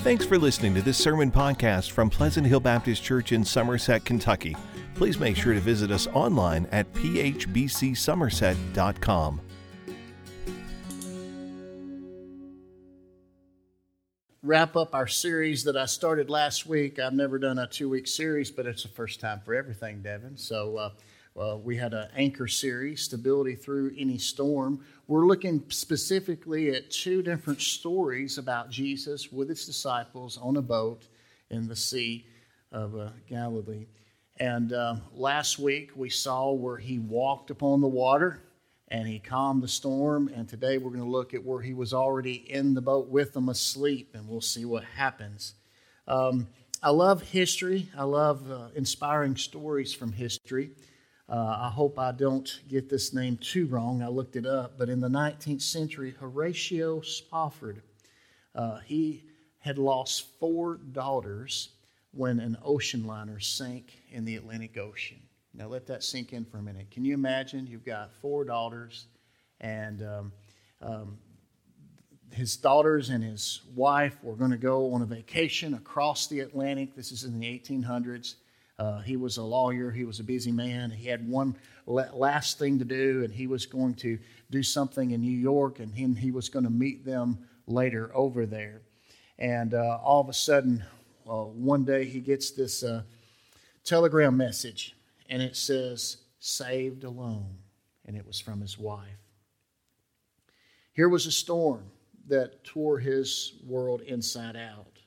Thanks for listening to this sermon podcast from Pleasant Hill Baptist Church in Somerset, Kentucky. Please make sure to visit us online at phbcsomerset.com. Wrap up our series that I started last week. I've never done a two week series, but it's the first time for everything, Devin. So, uh, we had an anchor series, Stability Through Any Storm. We're looking specifically at two different stories about Jesus with his disciples on a boat in the Sea of uh, Galilee. And uh, last week we saw where he walked upon the water and he calmed the storm. And today we're going to look at where he was already in the boat with them asleep, and we'll see what happens. Um, I love history, I love uh, inspiring stories from history. Uh, I hope I don't get this name too wrong. I looked it up, but in the 19th century, Horatio Spafford, uh, he had lost four daughters when an ocean liner sank in the Atlantic Ocean. Now let that sink in for a minute. Can you imagine? You've got four daughters, and um, um, his daughters and his wife were going to go on a vacation across the Atlantic. This is in the 1800s uh, he was a lawyer, he was a busy man. He had one last thing to do, and he was going to do something in New York, and he, he was going to meet them later over there. And uh, all of a sudden, uh, one day he gets this uh, telegram message, and it says, Saved alone. And it was from his wife. Here was a storm that tore his world inside out.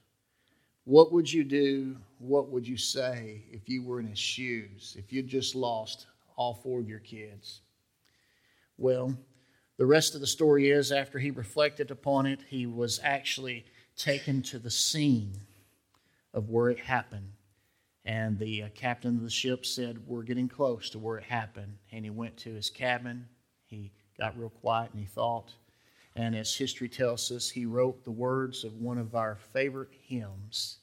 What would you do what would you say if you were in his shoes, if you'd just lost all four of your kids? Well, the rest of the story is after he reflected upon it, he was actually taken to the scene of where it happened. And the uh, captain of the ship said, We're getting close to where it happened. And he went to his cabin. He got real quiet and he thought. And as history tells us, he wrote the words of one of our favorite hymns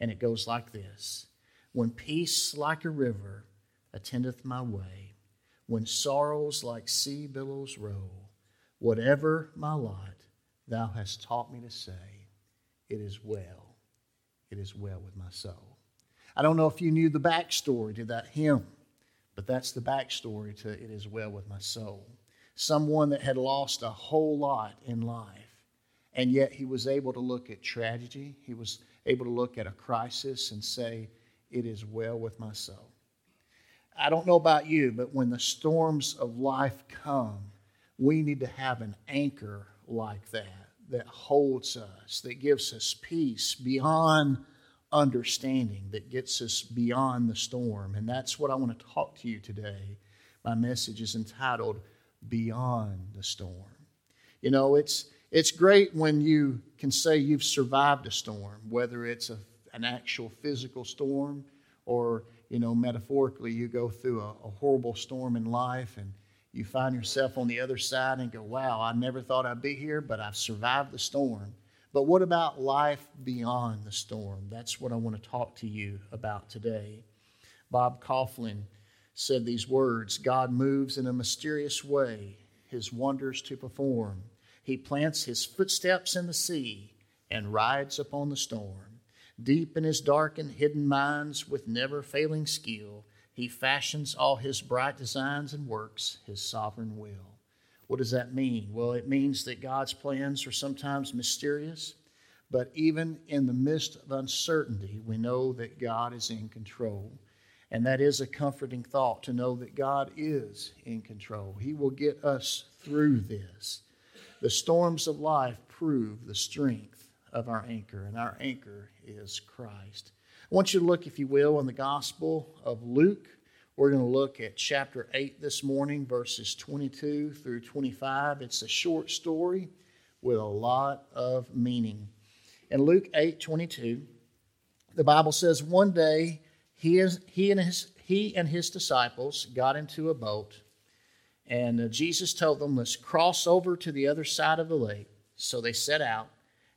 and it goes like this When peace like a river attendeth my way, when sorrows like sea billows roll, whatever my lot, thou hast taught me to say, It is well, it is well with my soul. I don't know if you knew the backstory to that hymn, but that's the backstory to It is well with my soul. Someone that had lost a whole lot in life, and yet he was able to look at tragedy. He was able to look at a crisis and say, It is well with my soul. I don't know about you, but when the storms of life come, we need to have an anchor like that that holds us, that gives us peace beyond understanding, that gets us beyond the storm. And that's what I want to talk to you today. My message is entitled Beyond the Storm. You know, it's it's great when you can say you've survived a storm, whether it's a, an actual physical storm or, you know, metaphorically, you go through a, a horrible storm in life and you find yourself on the other side and go, wow, I never thought I'd be here, but I've survived the storm. But what about life beyond the storm? That's what I want to talk to you about today. Bob Coughlin said these words God moves in a mysterious way, his wonders to perform. He plants his footsteps in the sea and rides upon the storm. Deep in his dark and hidden minds, with never failing skill, he fashions all his bright designs and works his sovereign will. What does that mean? Well, it means that God's plans are sometimes mysterious, but even in the midst of uncertainty, we know that God is in control. And that is a comforting thought to know that God is in control. He will get us through this. The storms of life prove the strength of our anchor, and our anchor is Christ. I want you to look, if you will, in the Gospel of Luke. We're going to look at chapter 8 this morning, verses 22 through 25. It's a short story with a lot of meaning. In Luke 8 22, the Bible says, One day he, is, he, and his, he and his disciples got into a boat and uh, Jesus told them, Let's cross over to the other side of the lake. So they set out,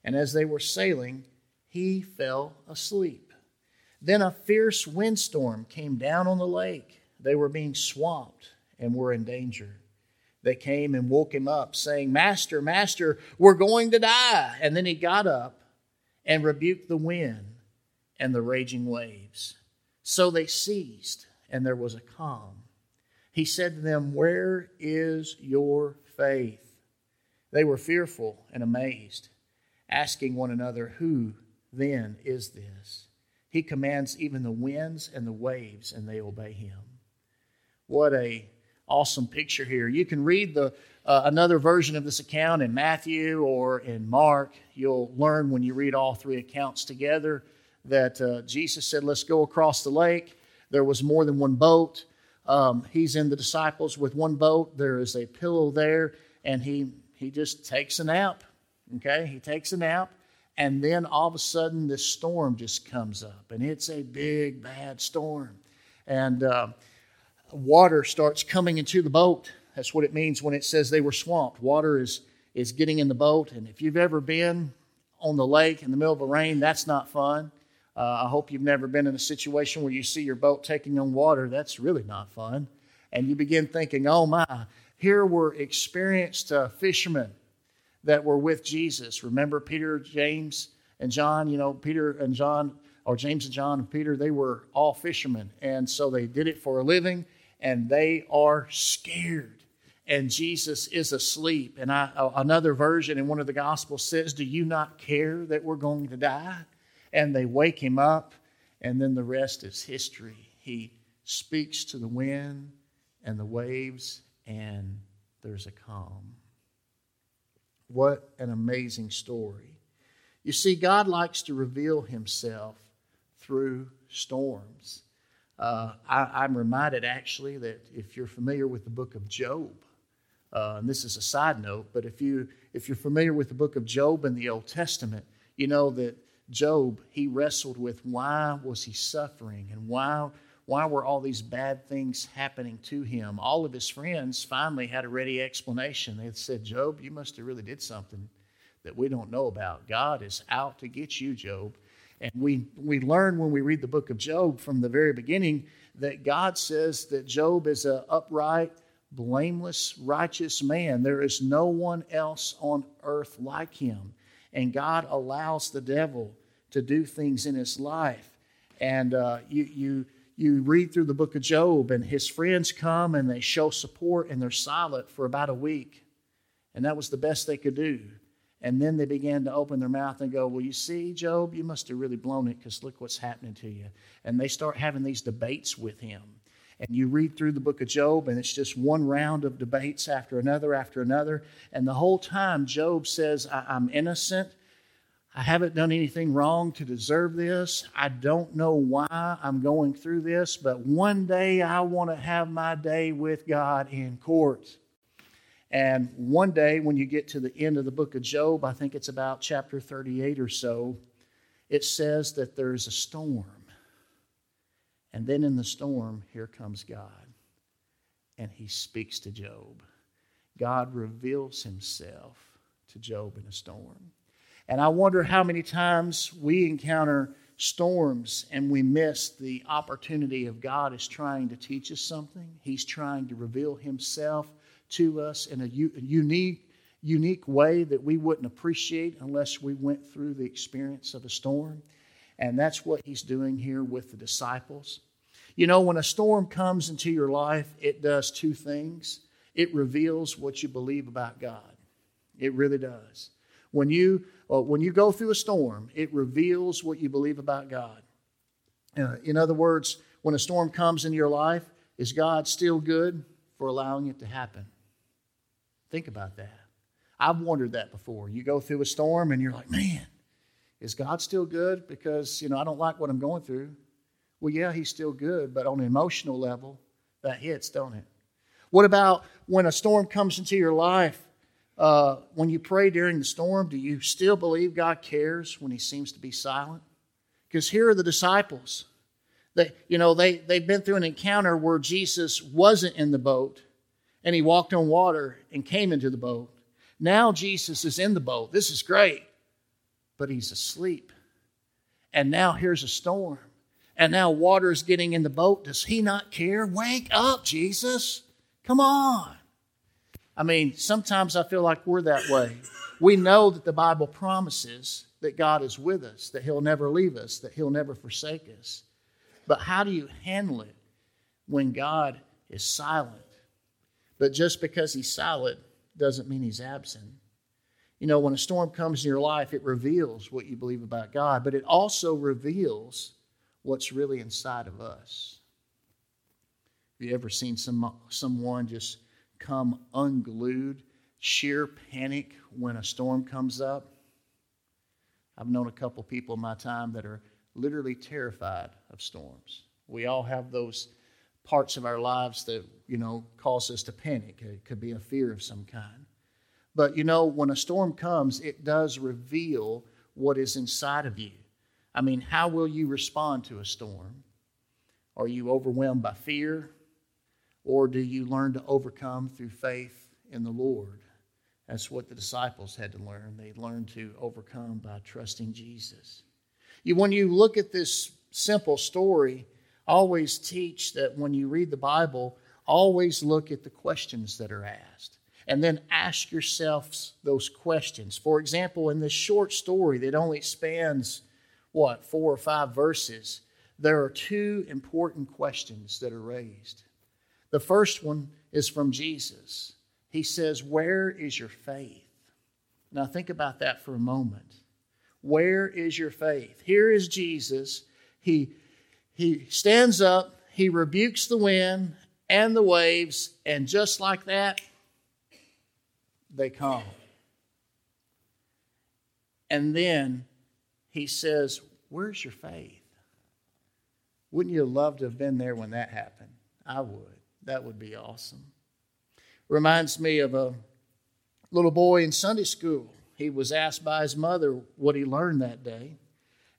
and as they were sailing, he fell asleep. Then a fierce windstorm came down on the lake. They were being swamped and were in danger. They came and woke him up, saying, Master, Master, we're going to die. And then he got up and rebuked the wind and the raging waves. So they ceased, and there was a calm. He said to them, Where is your faith? They were fearful and amazed, asking one another, Who then is this? He commands even the winds and the waves, and they obey him. What a awesome picture here. You can read the uh, another version of this account in Matthew or in Mark. You'll learn when you read all three accounts together that uh, Jesus said, Let's go across the lake. There was more than one boat. Um, he's in the disciples with one boat. There is a pillow there, and he, he just takes a nap. Okay? He takes a nap, and then all of a sudden, this storm just comes up, and it's a big, bad storm. And uh, water starts coming into the boat that's what it means when it says they were swamped. Water is, is getting in the boat. And if you've ever been on the lake in the middle of a rain, that's not fun. Uh, I hope you've never been in a situation where you see your boat taking on water. That's really not fun. And you begin thinking, oh my, here were experienced uh, fishermen that were with Jesus. Remember Peter, James, and John? You know, Peter and John, or James and John and Peter, they were all fishermen. And so they did it for a living, and they are scared and Jesus is asleep. And I, another version in one of the Gospels says, Do you not care that we're going to die? And they wake him up, and then the rest is history. He speaks to the wind and the waves, and there's a calm. What an amazing story. You see, God likes to reveal himself through storms. Uh, I, am reminded actually that if you're familiar with the book of Job, uh, and this is a side note, but if you if you're familiar with the book of Job in the Old Testament, you know that Job he wrestled with why was he suffering and why why were all these bad things happening to him? All of his friends finally had a ready explanation. They said, "Job, you must have really did something that we don't know about. God is out to get you, Job." And we we learn when we read the book of Job from the very beginning that God says that Job is an upright blameless, righteous man. There is no one else on earth like him. And God allows the devil to do things in his life. And uh, you, you, you read through the book of Job, and his friends come and they show support and they're silent for about a week. And that was the best they could do. And then they began to open their mouth and go, Well, you see, Job, you must have really blown it because look what's happening to you. And they start having these debates with him and you read through the book of Job, and it's just one round of debates after another after another. And the whole time, Job says, I'm innocent. I haven't done anything wrong to deserve this. I don't know why I'm going through this, but one day I want to have my day with God in court. And one day, when you get to the end of the book of Job, I think it's about chapter 38 or so, it says that there's a storm. And then in the storm, here comes God. And he speaks to Job. God reveals himself to Job in a storm. And I wonder how many times we encounter storms and we miss the opportunity of God is trying to teach us something. He's trying to reveal himself to us in a unique unique way that we wouldn't appreciate unless we went through the experience of a storm. And that's what he's doing here with the disciples. You know, when a storm comes into your life, it does two things it reveals what you believe about God. It really does. When you, uh, when you go through a storm, it reveals what you believe about God. Uh, in other words, when a storm comes into your life, is God still good for allowing it to happen? Think about that. I've wondered that before. You go through a storm and you're like, man, is God still good? Because, you know, I don't like what I'm going through. Well, yeah, he's still good, but on an emotional level, that hits, don't it? What about when a storm comes into your life? Uh, when you pray during the storm, do you still believe God cares when he seems to be silent? Because here are the disciples. They, you know, they, they've been through an encounter where Jesus wasn't in the boat and he walked on water and came into the boat. Now Jesus is in the boat. This is great, but he's asleep. And now here's a storm and now water is getting in the boat. Does he not care? Wake up, Jesus. Come on. I mean, sometimes I feel like we're that way. We know that the Bible promises that God is with us, that He'll never leave us, that He'll never forsake us. But how do you handle it when God is silent? But just because He's silent doesn't mean He's absent. You know, when a storm comes in your life, it reveals what you believe about God, but it also reveals what's really inside of us. Have you ever seen some, someone just come unglued, sheer panic when a storm comes up? I've known a couple people in my time that are literally terrified of storms. We all have those parts of our lives that, you know, cause us to panic. It could be a fear of some kind. But, you know, when a storm comes, it does reveal what is inside of you. I mean, how will you respond to a storm? Are you overwhelmed by fear? Or do you learn to overcome through faith in the Lord? That's what the disciples had to learn. They learned to overcome by trusting Jesus. You, when you look at this simple story, always teach that when you read the Bible, always look at the questions that are asked. And then ask yourselves those questions. For example, in this short story that only spans, what, four or five verses, there are two important questions that are raised. The first one is from Jesus. He says, Where is your faith? Now think about that for a moment. Where is your faith? Here is Jesus. He, he stands up, he rebukes the wind and the waves, and just like that, they calm. And then he says, Where's your faith? Wouldn't you love to have been there when that happened? I would. That would be awesome. Reminds me of a little boy in Sunday school. He was asked by his mother what he learned that day.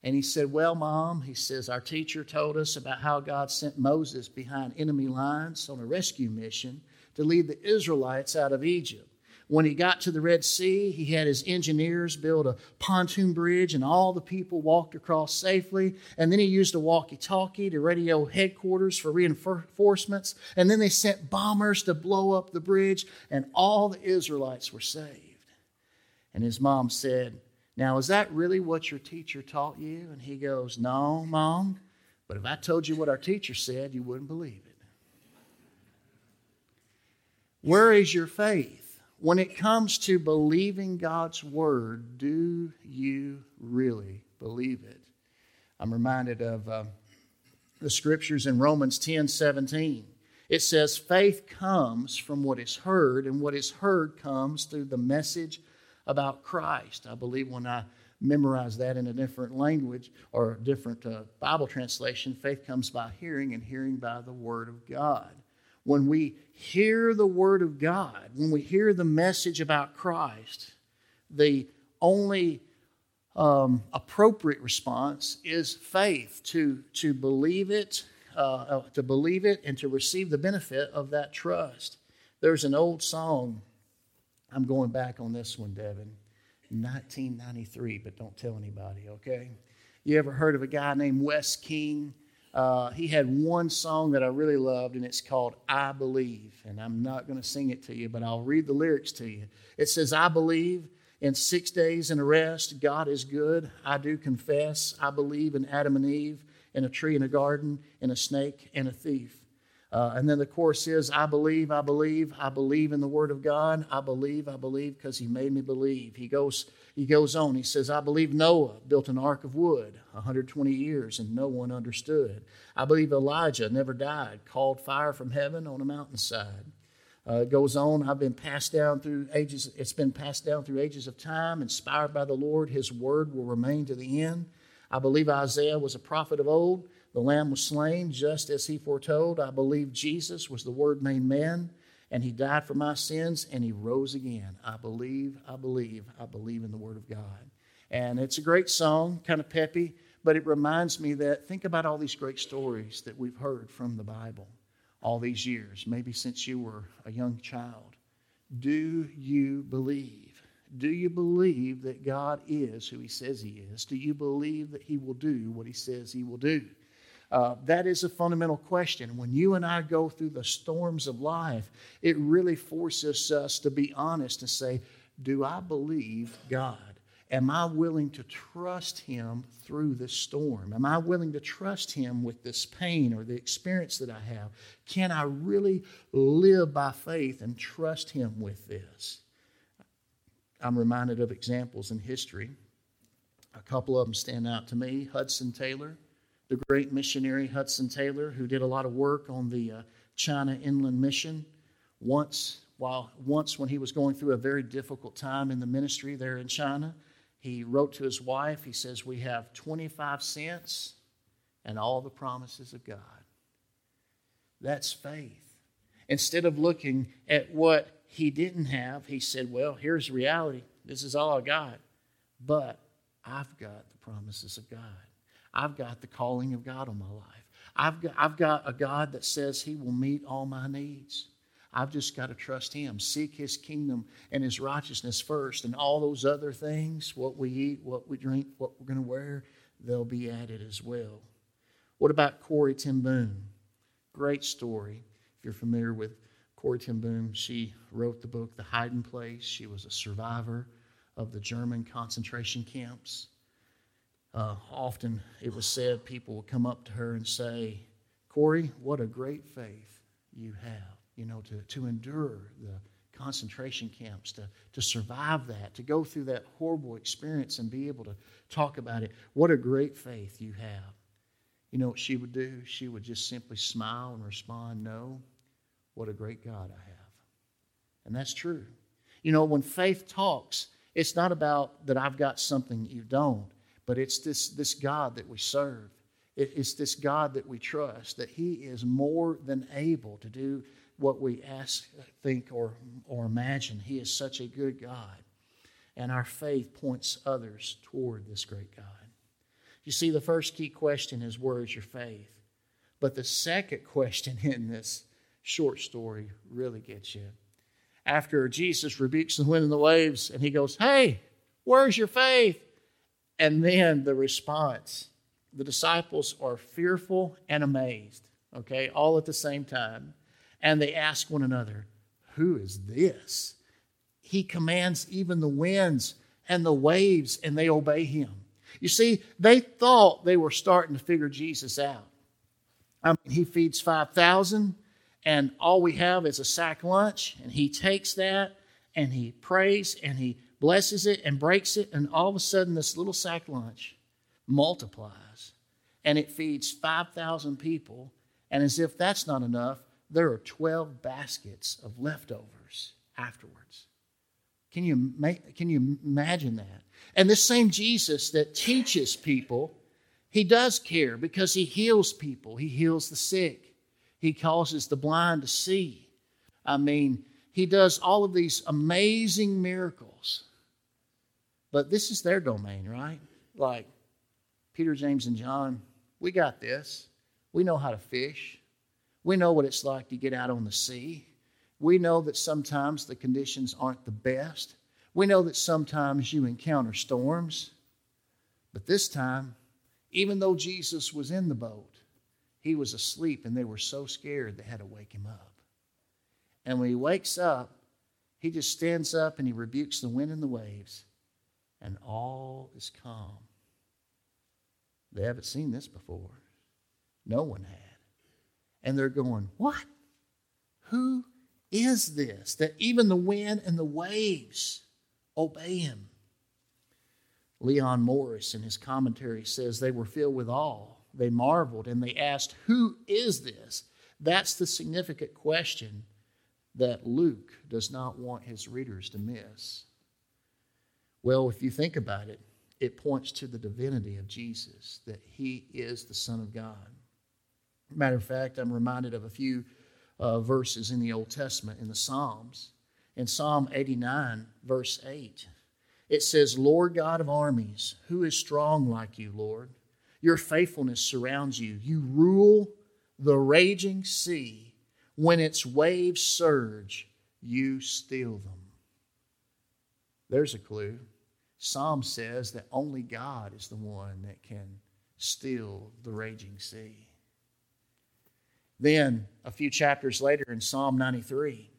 And he said, Well, Mom, he says, our teacher told us about how God sent Moses behind enemy lines on a rescue mission to lead the Israelites out of Egypt. When he got to the Red Sea, he had his engineers build a pontoon bridge and all the people walked across safely. And then he used a walkie talkie to radio headquarters for reinforcements. And then they sent bombers to blow up the bridge, and all the Israelites were saved. And his mom said, Now, is that really what your teacher taught you? And he goes, No, mom, but if I told you what our teacher said, you wouldn't believe it. Where is your faith? When it comes to believing God's word, do you really believe it? I'm reminded of uh, the scriptures in Romans 10 17. It says, Faith comes from what is heard, and what is heard comes through the message about Christ. I believe when I memorize that in a different language or a different uh, Bible translation, faith comes by hearing, and hearing by the Word of God when we hear the Word of God, when we hear the message about Christ, the only um, appropriate response is faith to, to believe it, uh, uh, to believe it, and to receive the benefit of that trust. There's an old song. I'm going back on this one, Devin. 1993, but don't tell anybody, okay? You ever heard of a guy named Wes King? Uh, he had one song that I really loved, and it's called I Believe. And I'm not going to sing it to you, but I'll read the lyrics to you. It says, I believe in six days and a rest, God is good. I do confess. I believe in Adam and Eve, in a tree in a garden, in a snake and a thief. Uh, and then the chorus is, I believe, I believe, I believe in the Word of God. I believe, I believe, because He made me believe. He goes, he goes on. He says, I believe Noah built an ark of wood 120 years and no one understood. I believe Elijah never died, called fire from heaven on a mountainside. Uh, it goes on. I've been passed down through ages. It's been passed down through ages of time, inspired by the Lord. His word will remain to the end. I believe Isaiah was a prophet of old. The Lamb was slain just as he foretold. I believe Jesus was the Word made man, and he died for my sins, and he rose again. I believe, I believe, I believe in the Word of God. And it's a great song, kind of peppy, but it reminds me that think about all these great stories that we've heard from the Bible all these years, maybe since you were a young child. Do you believe? Do you believe that God is who He says He is? Do you believe that He will do what He says He will do? Uh, that is a fundamental question. When you and I go through the storms of life, it really forces us to be honest and say, Do I believe God? am I willing to trust Him through this storm? Am I willing to trust Him with this pain or the experience that I have? Can I really live by faith and trust Him with this? I'm reminded of examples in history. A couple of them stand out to me. Hudson Taylor, the great missionary Hudson Taylor, who did a lot of work on the uh, China Inland Mission. Once, while once when he was going through a very difficult time in the ministry there in China, he wrote to his wife. He says, "We have 25 cents and all the promises of God." That's faith. Instead of looking at what he didn't have, he said, Well, here's reality. This is all I got. But I've got the promises of God. I've got the calling of God on my life. I've got, I've got a God that says He will meet all my needs. I've just got to trust Him. Seek His kingdom and His righteousness first, and all those other things what we eat, what we drink, what we're going to wear they'll be added as well. What about Corrie ten Boom? Great story. If you're familiar with Corrie ten Boom, she wrote the book The Hiding Place. She was a survivor of the German concentration camps. Uh, often it was said people would come up to her and say, Corrie, what a great faith you have, you know, to, to endure the concentration camps, to, to survive that, to go through that horrible experience and be able to talk about it. What a great faith you have. You know what she would do? She would just simply smile and respond, No, what a great God I have. And that's true. You know, when faith talks, it's not about that I've got something you don't, but it's this, this God that we serve. it's this God that we trust, that He is more than able to do what we ask, think, or, or imagine. He is such a good God. And our faith points others toward this great God. You see, the first key question is where is your faith? But the second question in this short story really gets you. After Jesus rebukes the wind and the waves, and he goes, Hey, where's your faith? And then the response the disciples are fearful and amazed, okay, all at the same time. And they ask one another, Who is this? He commands even the winds and the waves, and they obey him. You see, they thought they were starting to figure Jesus out. I mean, he feeds 5,000 and all we have is a sack lunch, and he takes that and he prays and he blesses it and breaks it, and all of a sudden, this little sack lunch multiplies and it feeds 5,000 people. And as if that's not enough, there are 12 baskets of leftovers afterwards. Can you, make, can you imagine that? And this same Jesus that teaches people, he does care because he heals people, he heals the sick. He causes the blind to see. I mean, he does all of these amazing miracles. But this is their domain, right? Like Peter, James, and John, we got this. We know how to fish. We know what it's like to get out on the sea. We know that sometimes the conditions aren't the best. We know that sometimes you encounter storms. But this time, even though Jesus was in the boat, he was asleep and they were so scared they had to wake him up. And when he wakes up, he just stands up and he rebukes the wind and the waves, and all is calm. They haven't seen this before. No one had. And they're going, What? Who is this that even the wind and the waves obey him? Leon Morris, in his commentary, says they were filled with awe they marveled and they asked, Who is this? That's the significant question that Luke does not want his readers to miss. Well, if you think about it, it points to the divinity of Jesus, that he is the Son of God. Matter of fact, I'm reminded of a few uh, verses in the Old Testament, in the Psalms. In Psalm 89, verse 8, it says, Lord God of armies, who is strong like you, Lord? Your faithfulness surrounds you. You rule the raging sea. When its waves surge, you still them. There's a clue. Psalm says that only God is the one that can still the raging sea. Then, a few chapters later in Psalm 93,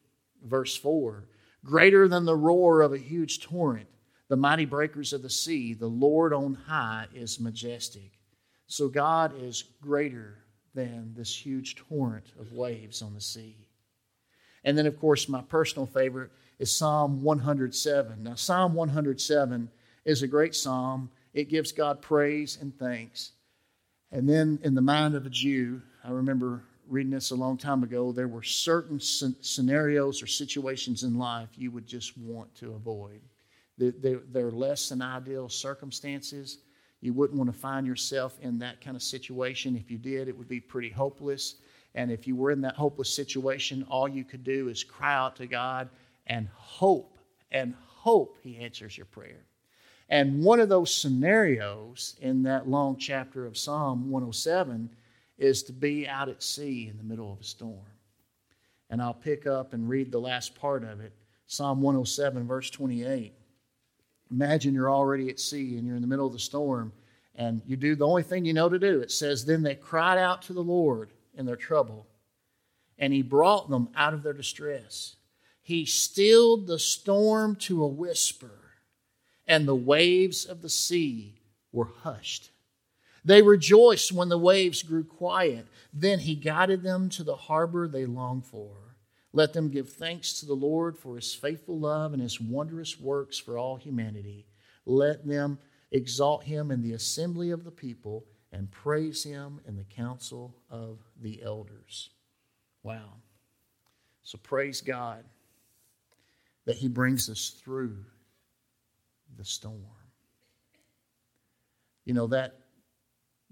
verse 4 Greater than the roar of a huge torrent, the mighty breakers of the sea. The Lord on high is majestic. So God is greater than this huge torrent of waves on the sea. And then, of course, my personal favorite is Psalm 107. Now, Psalm 107 is a great psalm. It gives God praise and thanks. And then, in the mind of a Jew, I remember reading this a long time ago, there were certain scenarios or situations in life you would just want to avoid. They're, less than ideal circumstances. You wouldn't want to find yourself in that kind of situation. If you did, it would be pretty hopeless. And if you were in that hopeless situation, all you could do is cry out to God and hope, and hope He answers your prayer. And one of those scenarios in that long chapter of Psalm 107 is to be out at sea in the middle of a storm. And I'll pick up and read the last part of it Psalm 107, verse 28. Imagine you're already at sea and you're in the middle of the storm, and you do the only thing you know to do. It says, Then they cried out to the Lord in their trouble, and He brought them out of their distress. He stilled the storm to a whisper, and the waves of the sea were hushed. They rejoiced when the waves grew quiet. Then he guided them to the harbor they longed for. Let them give thanks to the Lord for his faithful love and his wondrous works for all humanity. Let them exalt him in the assembly of the people and praise him in the council of the elders. Wow. So praise God that he brings us through the storm. You know, that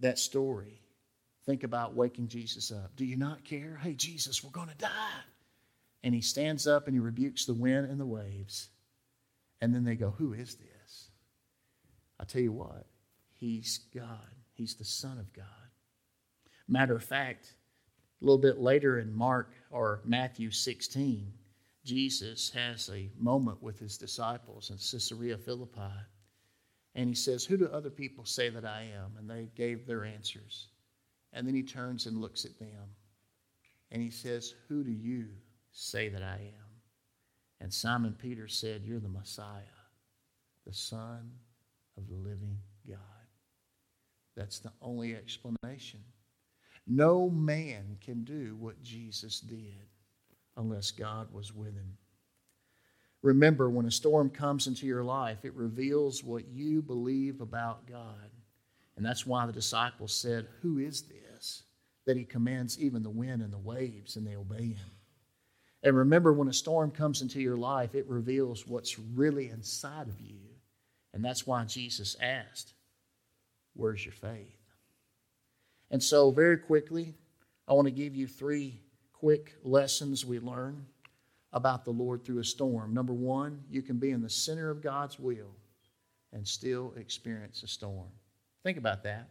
that story, think about waking Jesus up. Do you not care? Hey, Jesus, we're going to die. And he stands up and he rebukes the wind and the waves. And then they go, Who is this? I tell you what, he's God. He's the Son of God. Matter of fact, a little bit later in Mark or Matthew 16, Jesus has a moment with his disciples in Caesarea Philippi. And he says, Who do other people say that I am? And they gave their answers. And then he turns and looks at them. And he says, Who do you say that I am? And Simon Peter said, You're the Messiah, the Son of the living God. That's the only explanation. No man can do what Jesus did unless God was with him. Remember, when a storm comes into your life, it reveals what you believe about God. And that's why the disciples said, Who is this? That he commands even the wind and the waves, and they obey him. And remember, when a storm comes into your life, it reveals what's really inside of you. And that's why Jesus asked, Where's your faith? And so, very quickly, I want to give you three quick lessons we learn about the Lord through a storm. Number one, you can be in the center of God's will and still experience a storm. Think about that.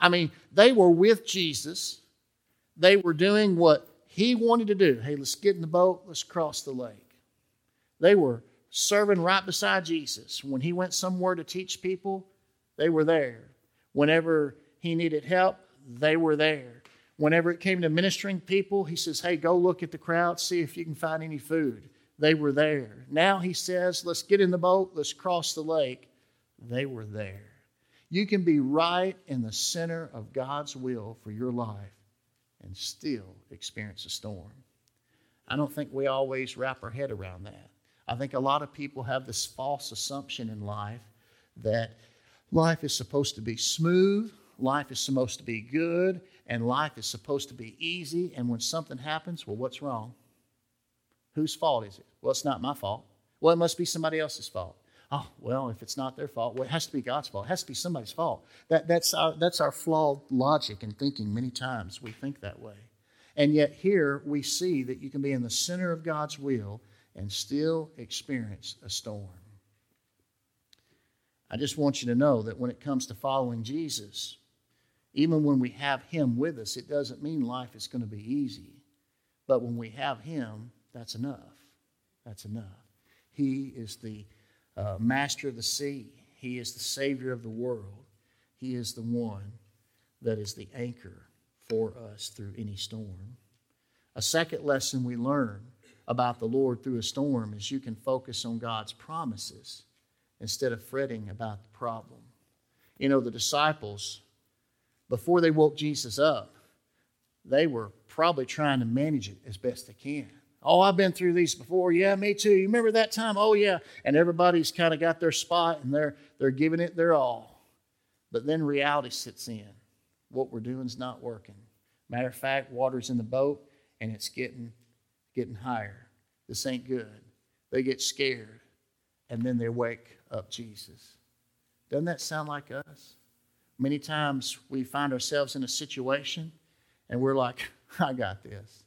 I mean, they were with Jesus, they were doing what he wanted to do. Hey, let's get in the boat, let's cross the lake. They were serving right beside Jesus. When he went somewhere to teach people, they were there. Whenever he needed help, they were there. Whenever it came to ministering people, he says, Hey, go look at the crowd, see if you can find any food. They were there. Now he says, Let's get in the boat, let's cross the lake. They were there. You can be right in the center of God's will for your life and still experience a storm. I don't think we always wrap our head around that. I think a lot of people have this false assumption in life that life is supposed to be smooth, life is supposed to be good, and life is supposed to be easy. And when something happens, well, what's wrong? Whose fault is it? Well, it's not my fault. Well, it must be somebody else's fault. Oh, well, if it's not their fault, well, it has to be God's fault. It has to be somebody's fault. That, that's, our, that's our flawed logic and thinking many times. We think that way. And yet, here we see that you can be in the center of God's will and still experience a storm. I just want you to know that when it comes to following Jesus, even when we have Him with us, it doesn't mean life is going to be easy. But when we have Him, that's enough. That's enough. He is the uh, master of the sea, He is the Savior of the world. He is the one that is the anchor for us through any storm. A second lesson we learn about the Lord through a storm is you can focus on God's promises instead of fretting about the problem. You know, the disciples, before they woke Jesus up, they were probably trying to manage it as best they can. Oh, I've been through these before. Yeah, me too. You remember that time? Oh, yeah. And everybody's kind of got their spot and they're, they're giving it their all. But then reality sits in. What we're doing is not working. Matter of fact, water's in the boat and it's getting, getting higher. This ain't good. They get scared and then they wake up Jesus. Doesn't that sound like us? Many times we find ourselves in a situation and we're like, I got this.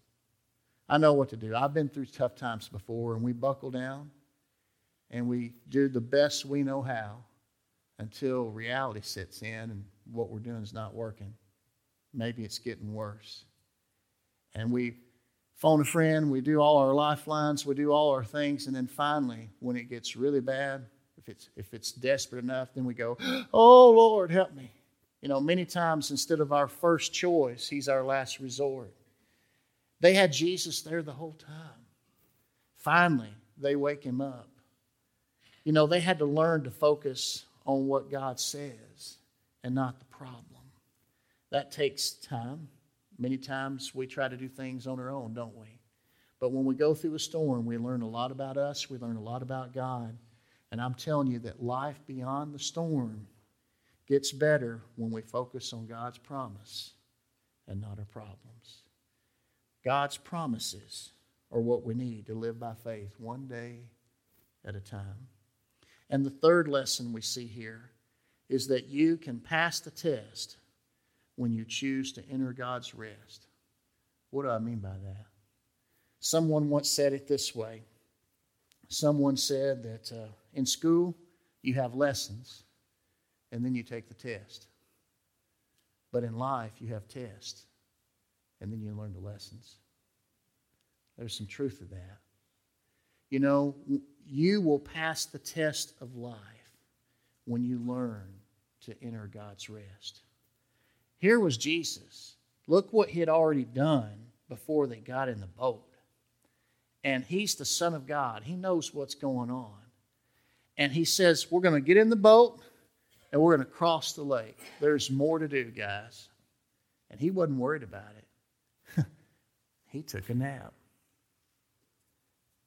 I know what to do. I've been through tough times before, and we buckle down and we do the best we know how until reality sets in and what we're doing is not working. Maybe it's getting worse. And we phone a friend, we do all our lifelines, we do all our things, and then finally, when it gets really bad, if it's if it's desperate enough, then we go, "Oh Lord, help me." You know, many times instead of our first choice, He's our last resort. They had Jesus there the whole time. Finally, they wake him up. You know, they had to learn to focus on what God says and not the problem. That takes time. Many times we try to do things on our own, don't we? But when we go through a storm, we learn a lot about us, we learn a lot about God. And I'm telling you that life beyond the storm gets better when we focus on God's promise and not our problems. God's promises are what we need to live by faith one day at a time. And the third lesson we see here is that you can pass the test when you choose to enter God's rest. What do I mean by that? Someone once said it this way. Someone said that uh, in school, you have lessons and then you take the test. But in life, you have tests and then you learn the lessons. There's some truth to that. You know, you will pass the test of life when you learn to enter God's rest. Here was Jesus. Look what he had already done before they got in the boat. And he's the Son of God, he knows what's going on. And he says, We're going to get in the boat and we're going to cross the lake. There's more to do, guys. And he wasn't worried about it. he took a nap.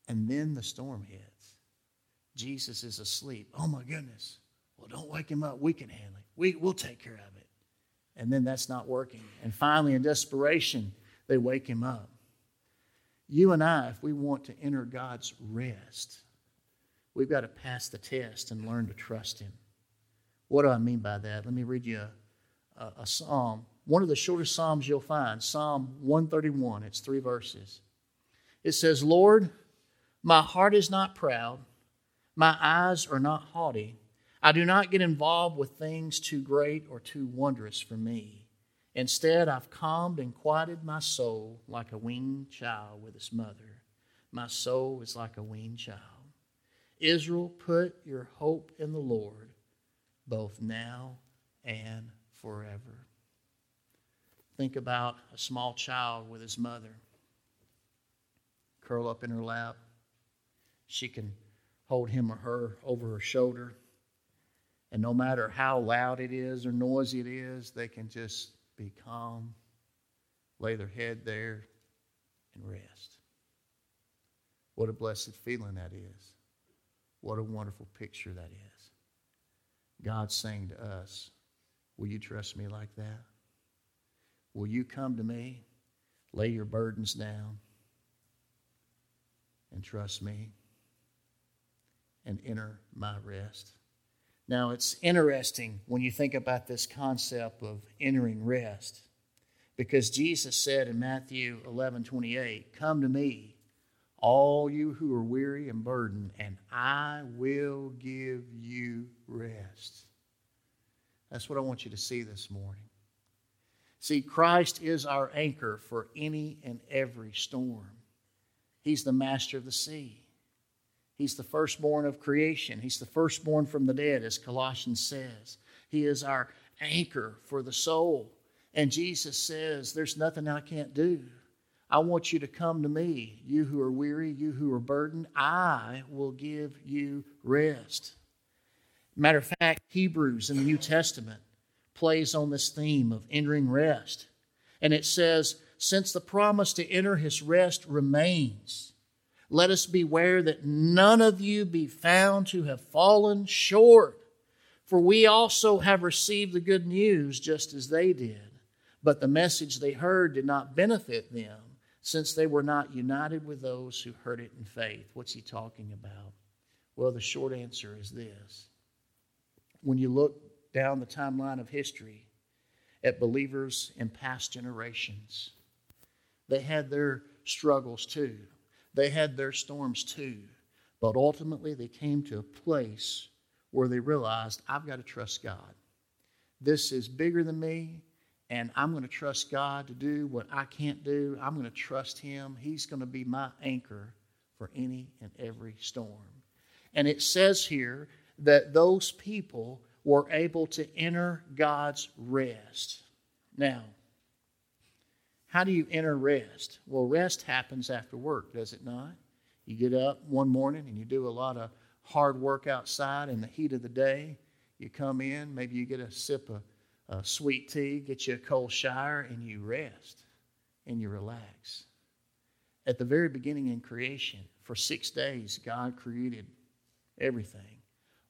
And then the storm hits. Jesus is asleep. Oh my goodness. Well, don't wake him up. We can handle it. We, we'll take care of it. And then that's not working. And finally, in desperation, they wake him up. You and I, if we want to enter God's rest, we've got to pass the test and learn to trust him. What do I mean by that? Let me read you a, a, a psalm one of the shortest Psalms you'll find, Psalm 131. It's three verses. It says, Lord, my heart is not proud, my eyes are not haughty. I do not get involved with things too great or too wondrous for me. Instead, I've calmed and quieted my soul like a weaned child with its mother. My soul is like a weaned child. Israel, put your hope in the Lord, both now and forever. Think about a small child with his mother. Curl up in her lap. She can hold him or her over her shoulder. And no matter how loud it is or noisy it is, they can just be calm, lay their head there, and rest. What a blessed feeling that is. What a wonderful picture that is. God's saying to us, Will you trust me like that? Will you come to me, lay your burdens down, and trust me and enter my rest? Now, it's interesting when you think about this concept of entering rest because Jesus said in Matthew 11 28, Come to me, all you who are weary and burdened, and I will give you rest. That's what I want you to see this morning. See, Christ is our anchor for any and every storm. He's the master of the sea. He's the firstborn of creation. He's the firstborn from the dead, as Colossians says. He is our anchor for the soul. And Jesus says, There's nothing I can't do. I want you to come to me, you who are weary, you who are burdened. I will give you rest. Matter of fact, Hebrews in the New Testament plays on this theme of entering rest. And it says, Since the promise to enter his rest remains, let us beware that none of you be found to have fallen short. For we also have received the good news just as they did. But the message they heard did not benefit them, since they were not united with those who heard it in faith. What's he talking about? Well, the short answer is this. When you look down the timeline of history at believers in past generations, they had their struggles too. They had their storms too. But ultimately, they came to a place where they realized, I've got to trust God. This is bigger than me, and I'm going to trust God to do what I can't do. I'm going to trust Him. He's going to be my anchor for any and every storm. And it says here that those people were able to enter God's rest. Now, how do you enter rest? Well, rest happens after work, does it not? You get up one morning and you do a lot of hard work outside in the heat of the day. You come in, maybe you get a sip of uh, sweet tea, get you a cold shower, and you rest and you relax. At the very beginning in creation, for six days, God created everything.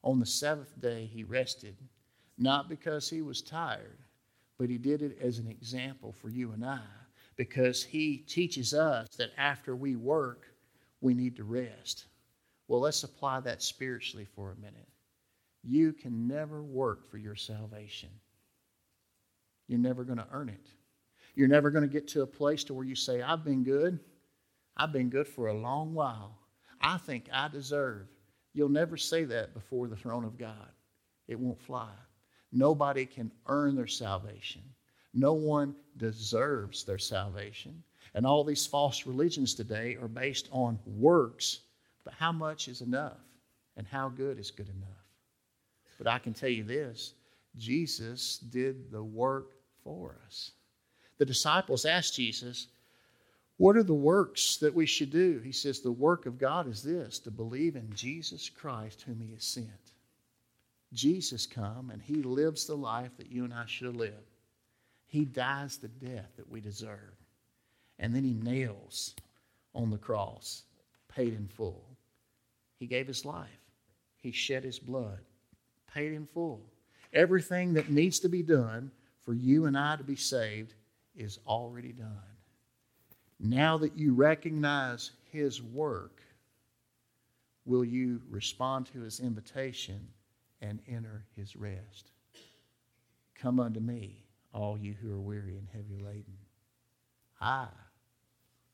On the seventh day, He rested, not because He was tired, but He did it as an example for you and I because he teaches us that after we work, we need to rest. Well, let's apply that spiritually for a minute. You can never work for your salvation. You're never going to earn it. You're never going to get to a place to where you say, I've been good. I've been good for a long while. I think I deserve. You'll never say that before the throne of God. It won't fly. Nobody can earn their salvation. No one deserves their salvation. And all these false religions today are based on works. But how much is enough? And how good is good enough? But I can tell you this Jesus did the work for us. The disciples asked Jesus, What are the works that we should do? He says, The work of God is this to believe in Jesus Christ, whom He has sent. Jesus come and He lives the life that you and I should lived. He dies the death that we deserve. And then he nails on the cross, paid in full. He gave his life, he shed his blood, paid in full. Everything that needs to be done for you and I to be saved is already done. Now that you recognize his work, will you respond to his invitation and enter his rest? Come unto me all you who are weary and heavy laden. I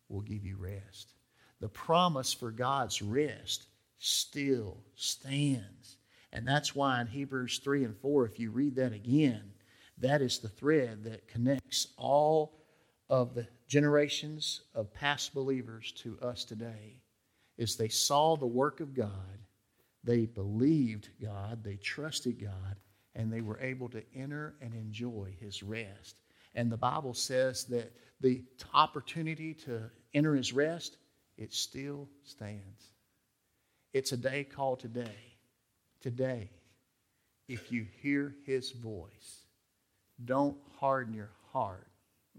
will give you rest. The promise for God's rest still stands. And that's why in Hebrews 3 and 4, if you read that again, that is the thread that connects all of the generations of past believers to us today. Is they saw the work of God, they believed God, they trusted God, and they were able to enter and enjoy his rest. And the Bible says that the opportunity to enter his rest, it still stands. It's a day called today. Today, if you hear his voice, don't harden your heart,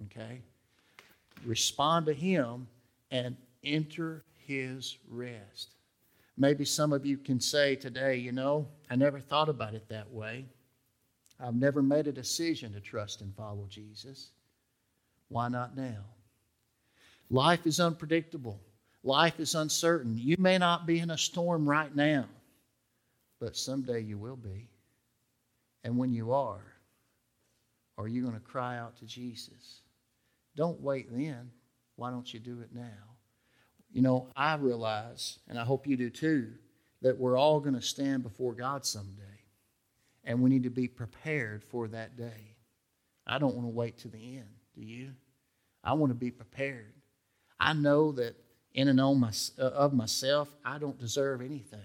okay? Respond to him and enter his rest. Maybe some of you can say today, you know, I never thought about it that way. I've never made a decision to trust and follow Jesus. Why not now? Life is unpredictable. Life is uncertain. You may not be in a storm right now, but someday you will be. And when you are, are you going to cry out to Jesus? Don't wait then. Why don't you do it now? You know, I realize, and I hope you do too, that we're all going to stand before God someday and we need to be prepared for that day. I don't want to wait to the end. Do you? I want to be prepared. I know that in and on my, uh, of myself, I don't deserve anything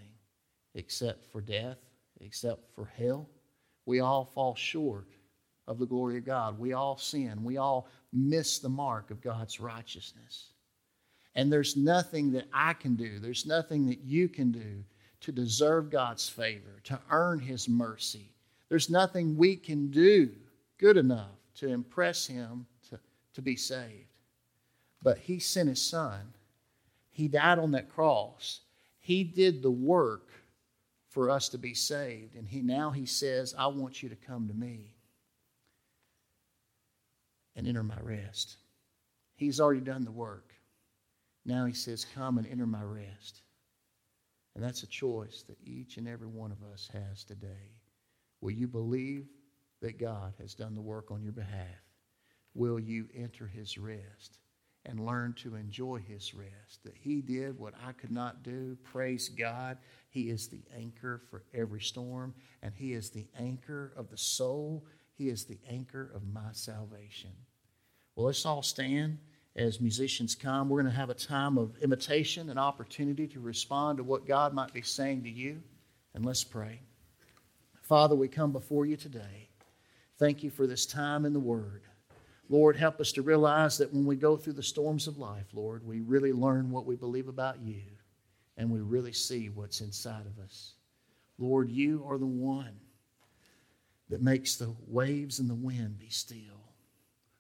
except for death, except for hell. We all fall short of the glory of God. We all sin. We all miss the mark of God's righteousness. And there's nothing that I can do, there's nothing that you can do to deserve God's favor, to earn His mercy. There's nothing we can do good enough to impress Him to, to be saved. But He sent His Son, He died on that cross, He did the work for us to be saved. And he, now He says, I want you to come to me and enter my rest. He's already done the work. Now he says, Come and enter my rest. And that's a choice that each and every one of us has today. Will you believe that God has done the work on your behalf? Will you enter his rest and learn to enjoy his rest? That he did what I could not do. Praise God. He is the anchor for every storm, and he is the anchor of the soul. He is the anchor of my salvation. Well, let's all stand as musicians come. We're going to have a time of imitation, an opportunity to respond to what God might be saying to you. And let's pray. Father, we come before you today. Thank you for this time in the Word. Lord, help us to realize that when we go through the storms of life, Lord, we really learn what we believe about you and we really see what's inside of us. Lord, you are the one that makes the waves and the wind be still.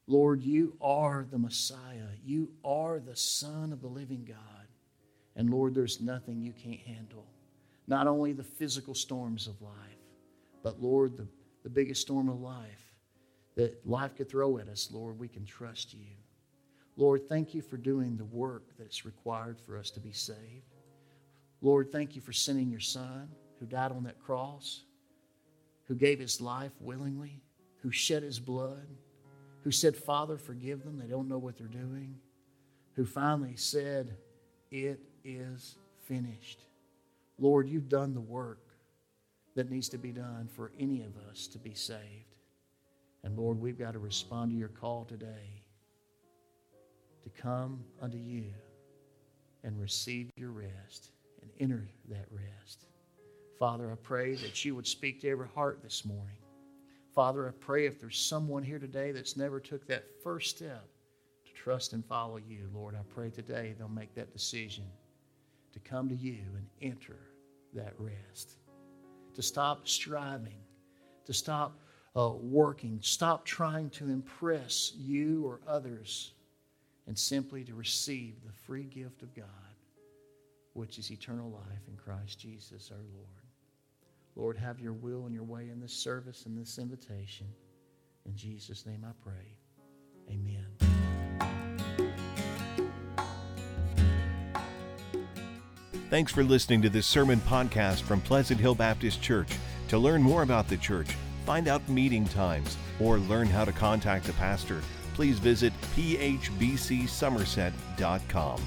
Lord, you are the Messiah. You are the Son of the living God. And Lord, there's nothing you can't handle. Not only the physical storms of life, but Lord, the, the biggest storm of life that life could throw at us, Lord, we can trust you. Lord, thank you for doing the work that's required for us to be saved. Lord, thank you for sending your Son who died on that cross, who gave his life willingly, who shed his blood who said, Father, forgive them. They don't know what they're doing. Who finally said, It is finished. Lord, you've done the work that needs to be done for any of us to be saved. And Lord, we've got to respond to your call today to come unto you and receive your rest and enter that rest. Father, I pray that you would speak to every heart this morning. Father, I pray if there's someone here today that's never took that first step to trust and follow you, Lord, I pray today they'll make that decision to come to you and enter that rest, to stop striving, to stop uh, working, stop trying to impress you or others, and simply to receive the free gift of God, which is eternal life in Christ Jesus our Lord. Lord, have your will and your way in this service and this invitation. In Jesus' name I pray. Amen. Thanks for listening to this sermon podcast from Pleasant Hill Baptist Church. To learn more about the church, find out meeting times, or learn how to contact the pastor, please visit phbcsomerset.com.